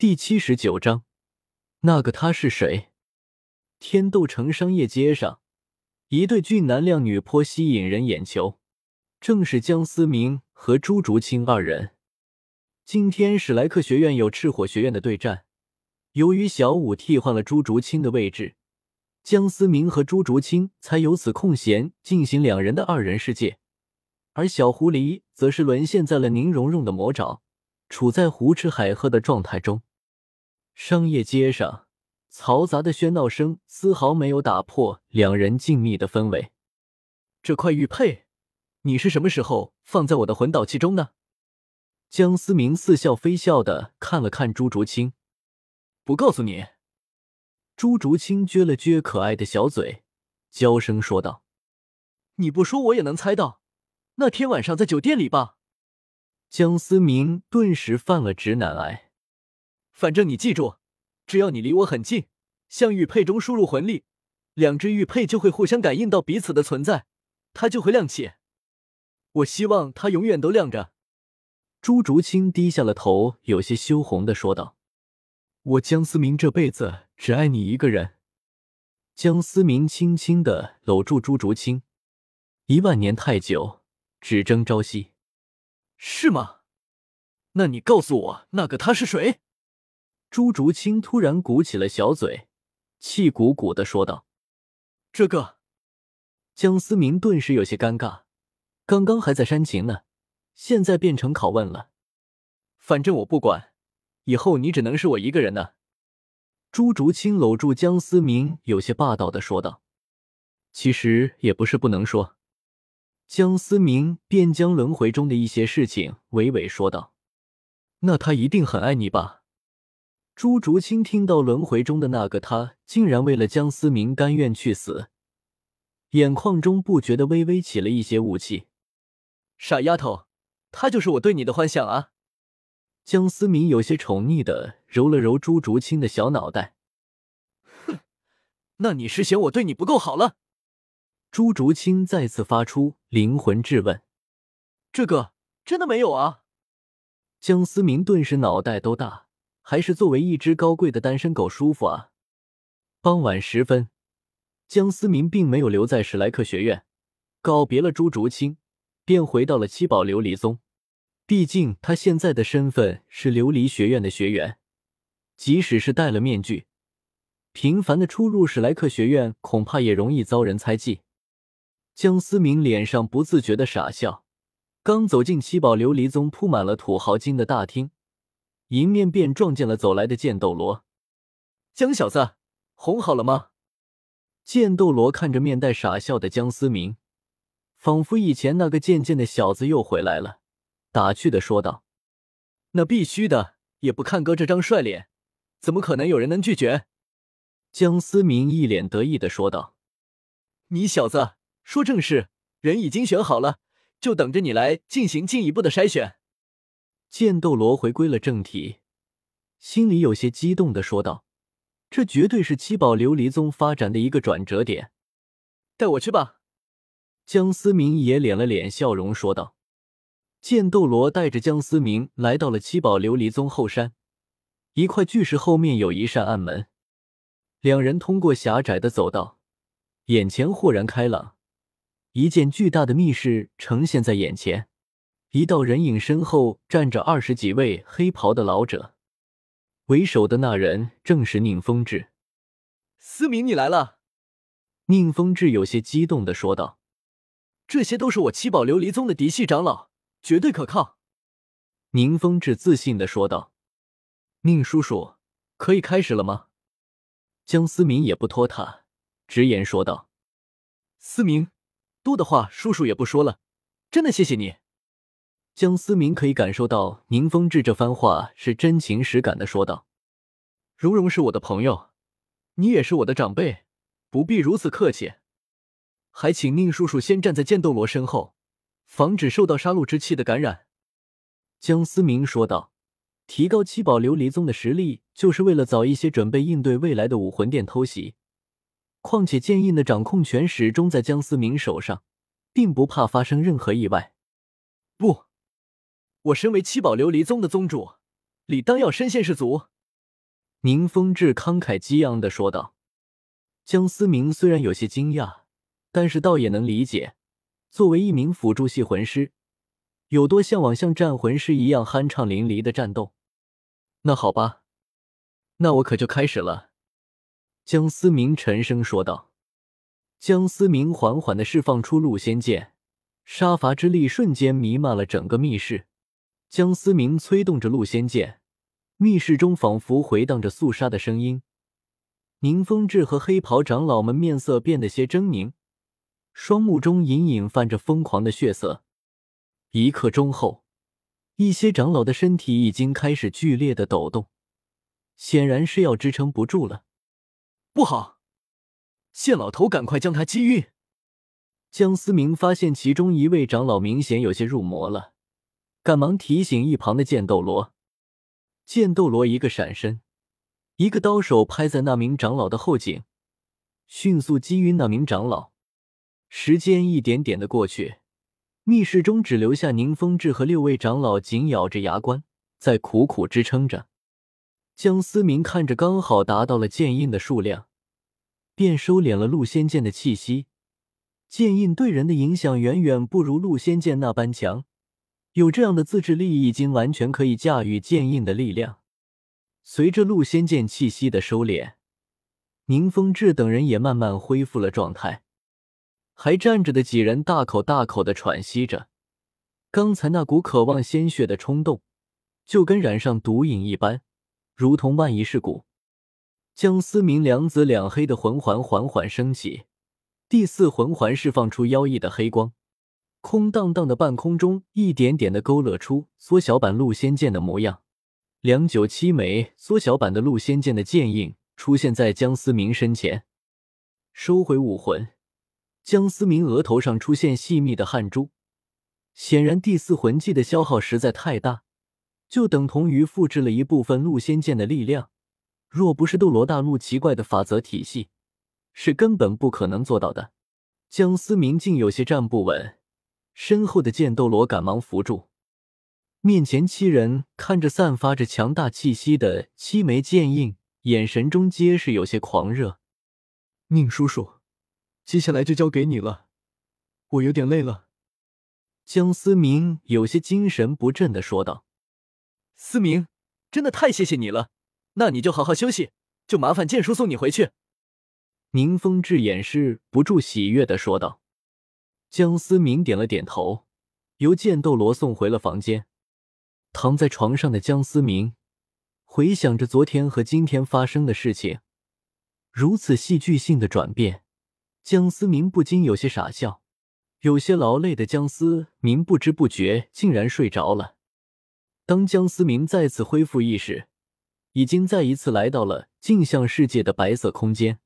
第七十九章，那个他是谁？天斗城商业街上，一对俊男靓女颇吸引人眼球，正是江思明和朱竹清二人。今天史莱克学院有赤火学院的对战，由于小五替换了朱竹清的位置，江思明和朱竹清才有此空闲进行两人的二人世界，而小狐狸则是沦陷在了宁荣荣的魔爪，处在胡吃海喝的状态中。商业街上，嘈杂的喧闹声丝毫没有打破两人静谧的氛围。这块玉佩，你是什么时候放在我的魂导器中呢？江思明似笑非笑的看了看朱竹清，不告诉你。朱竹清撅了撅可爱的小嘴，娇声说道：“你不说我也能猜到，那天晚上在酒店里吧？”江思明顿时犯了直男癌。反正你记住，只要你离我很近，向玉佩中输入魂力，两只玉佩就会互相感应到彼此的存在，它就会亮起。我希望它永远都亮着。朱竹清低下了头，有些羞红的说道：“我江思明这辈子只爱你一个人。”江思明轻轻的搂住朱竹清，一万年太久，只争朝夕。是吗？那你告诉我，那个他是谁？朱竹清突然鼓起了小嘴，气鼓鼓的说道：“这个。”江思明顿时有些尴尬，刚刚还在煽情呢，现在变成拷问了。反正我不管，以后你只能是我一个人呢。”朱竹清搂住江思明，有些霸道的说道：“其实也不是不能说。”江思明便将轮回中的一些事情娓娓说道：“那他一定很爱你吧？”朱竹清听到轮回中的那个他竟然为了江思明甘愿去死，眼眶中不觉得微微起了一些雾气。傻丫头，他就是我对你的幻想啊！江思明有些宠溺的揉了揉朱竹清的小脑袋。哼，那你是嫌我对你不够好了？朱竹清再次发出灵魂质问。这个真的没有啊！江思明顿时脑袋都大。还是作为一只高贵的单身狗舒服啊！傍晚时分，江思明并没有留在史莱克学院，告别了朱竹清，便回到了七宝琉璃宗。毕竟他现在的身份是琉璃学院的学员，即使是戴了面具，频繁的出入史莱克学院，恐怕也容易遭人猜忌。江思明脸上不自觉的傻笑，刚走进七宝琉璃宗铺满了土豪金的大厅。迎面便撞见了走来的剑斗罗，江小子，哄好了吗？剑斗罗看着面带傻笑的江思明，仿佛以前那个贱贱的小子又回来了，打趣的说道：“那必须的，也不看哥这张帅脸，怎么可能有人能拒绝？”江思明一脸得意的说道：“你小子说正事，人已经选好了，就等着你来进行进一步的筛选。”剑斗罗回归了正题，心里有些激动的说道：“这绝对是七宝琉璃宗发展的一个转折点。”带我去吧。江思明也敛了敛笑容说道。剑斗罗带着江思明来到了七宝琉璃宗后山，一块巨石后面有一扇暗门，两人通过狭窄的走道，眼前豁然开朗，一间巨大的密室呈现在眼前。一道人影身后站着二十几位黑袍的老者，为首的那人正是宁风致。思明，你来了！宁风致有些激动的说道：“这些都是我七宝琉璃宗的嫡系长老，绝对可靠。”宁风致自信的说道：“宁叔叔，可以开始了吗？”江思明也不拖沓，直言说道：“思明，多的话叔叔也不说了，真的谢谢你。”江思明可以感受到宁风致这番话是真情实感的说道：“蓉蓉是我的朋友，你也是我的长辈，不必如此客气。还请宁叔叔先站在剑斗罗身后，防止受到杀戮之气的感染。”江思明说道：“提高七宝琉璃宗的实力，就是为了早一些准备应对未来的武魂殿偷袭。况且剑印的掌控权始终在江思明手上，并不怕发生任何意外。”不。我身为七宝琉璃宗的宗主，理当要身先士卒，宁风致慷慨激昂的说道。江思明虽然有些惊讶，但是倒也能理解。作为一名辅助系魂师，有多向往像战魂师一样酣畅淋漓的战斗？那好吧，那我可就开始了。”江思明沉声说道。江思明缓缓的释放出戮仙剑，杀伐之力瞬间弥漫了整个密室。江思明催动着陆仙剑，密室中仿佛回荡着肃杀的声音。宁风致和黑袍长老们面色变得些狰狞，双目中隐隐泛着疯狂的血色。一刻钟后，一些长老的身体已经开始剧烈的抖动，显然是要支撑不住了。不好，谢老头，赶快将他击晕！江思明发现其中一位长老明显有些入魔了，赶忙提醒一旁的剑斗罗。剑斗罗一个闪身。一个刀手拍在那名长老的后颈，迅速击晕那名长老。时间一点点的过去，密室中只留下宁风致和六位长老紧咬着牙关，在苦苦支撑着。江思明看着刚好达到了剑印的数量，便收敛了陆仙剑的气息。剑印对人的影响远远不如陆仙剑那般强，有这样的自制力，已经完全可以驾驭剑印的力量。随着陆仙剑气息的收敛，宁风致等人也慢慢恢复了状态。还站着的几人大口大口的喘息着，刚才那股渴望鲜血的冲动，就跟染上毒瘾一般，如同万一噬骨。江思明两紫两黑的魂环缓缓升起，第四魂环释放出妖异的黑光，空荡荡的半空中一点点的勾勒出缩小版陆仙剑的模样。良久七枚缩小版的陆仙剑的剑印出现在江思明身前，收回武魂。江思明额头上出现细密的汗珠，显然第四魂技的消耗实在太大，就等同于复制了一部分陆仙剑的力量。若不是斗罗大陆奇怪的法则体系，是根本不可能做到的。江思明竟有些站不稳，身后的剑斗罗赶忙扶住。面前七人看着散发着强大气息的七枚剑印，眼神中皆是有些狂热。宁叔叔，接下来就交给你了，我有点累了。江思明有些精神不振的说道：“思明，真的太谢谢你了，那你就好好休息，就麻烦剑叔送你回去。”宁风致掩饰不住喜悦的说道。江思明点了点头，由剑斗罗送回了房间。躺在床上的江思明回想着昨天和今天发生的事情，如此戏剧性的转变，江思明不禁有些傻笑。有些劳累的江思明不知不觉竟然睡着了。当江思明再次恢复意识，已经再一次来到了镜像世界的白色空间。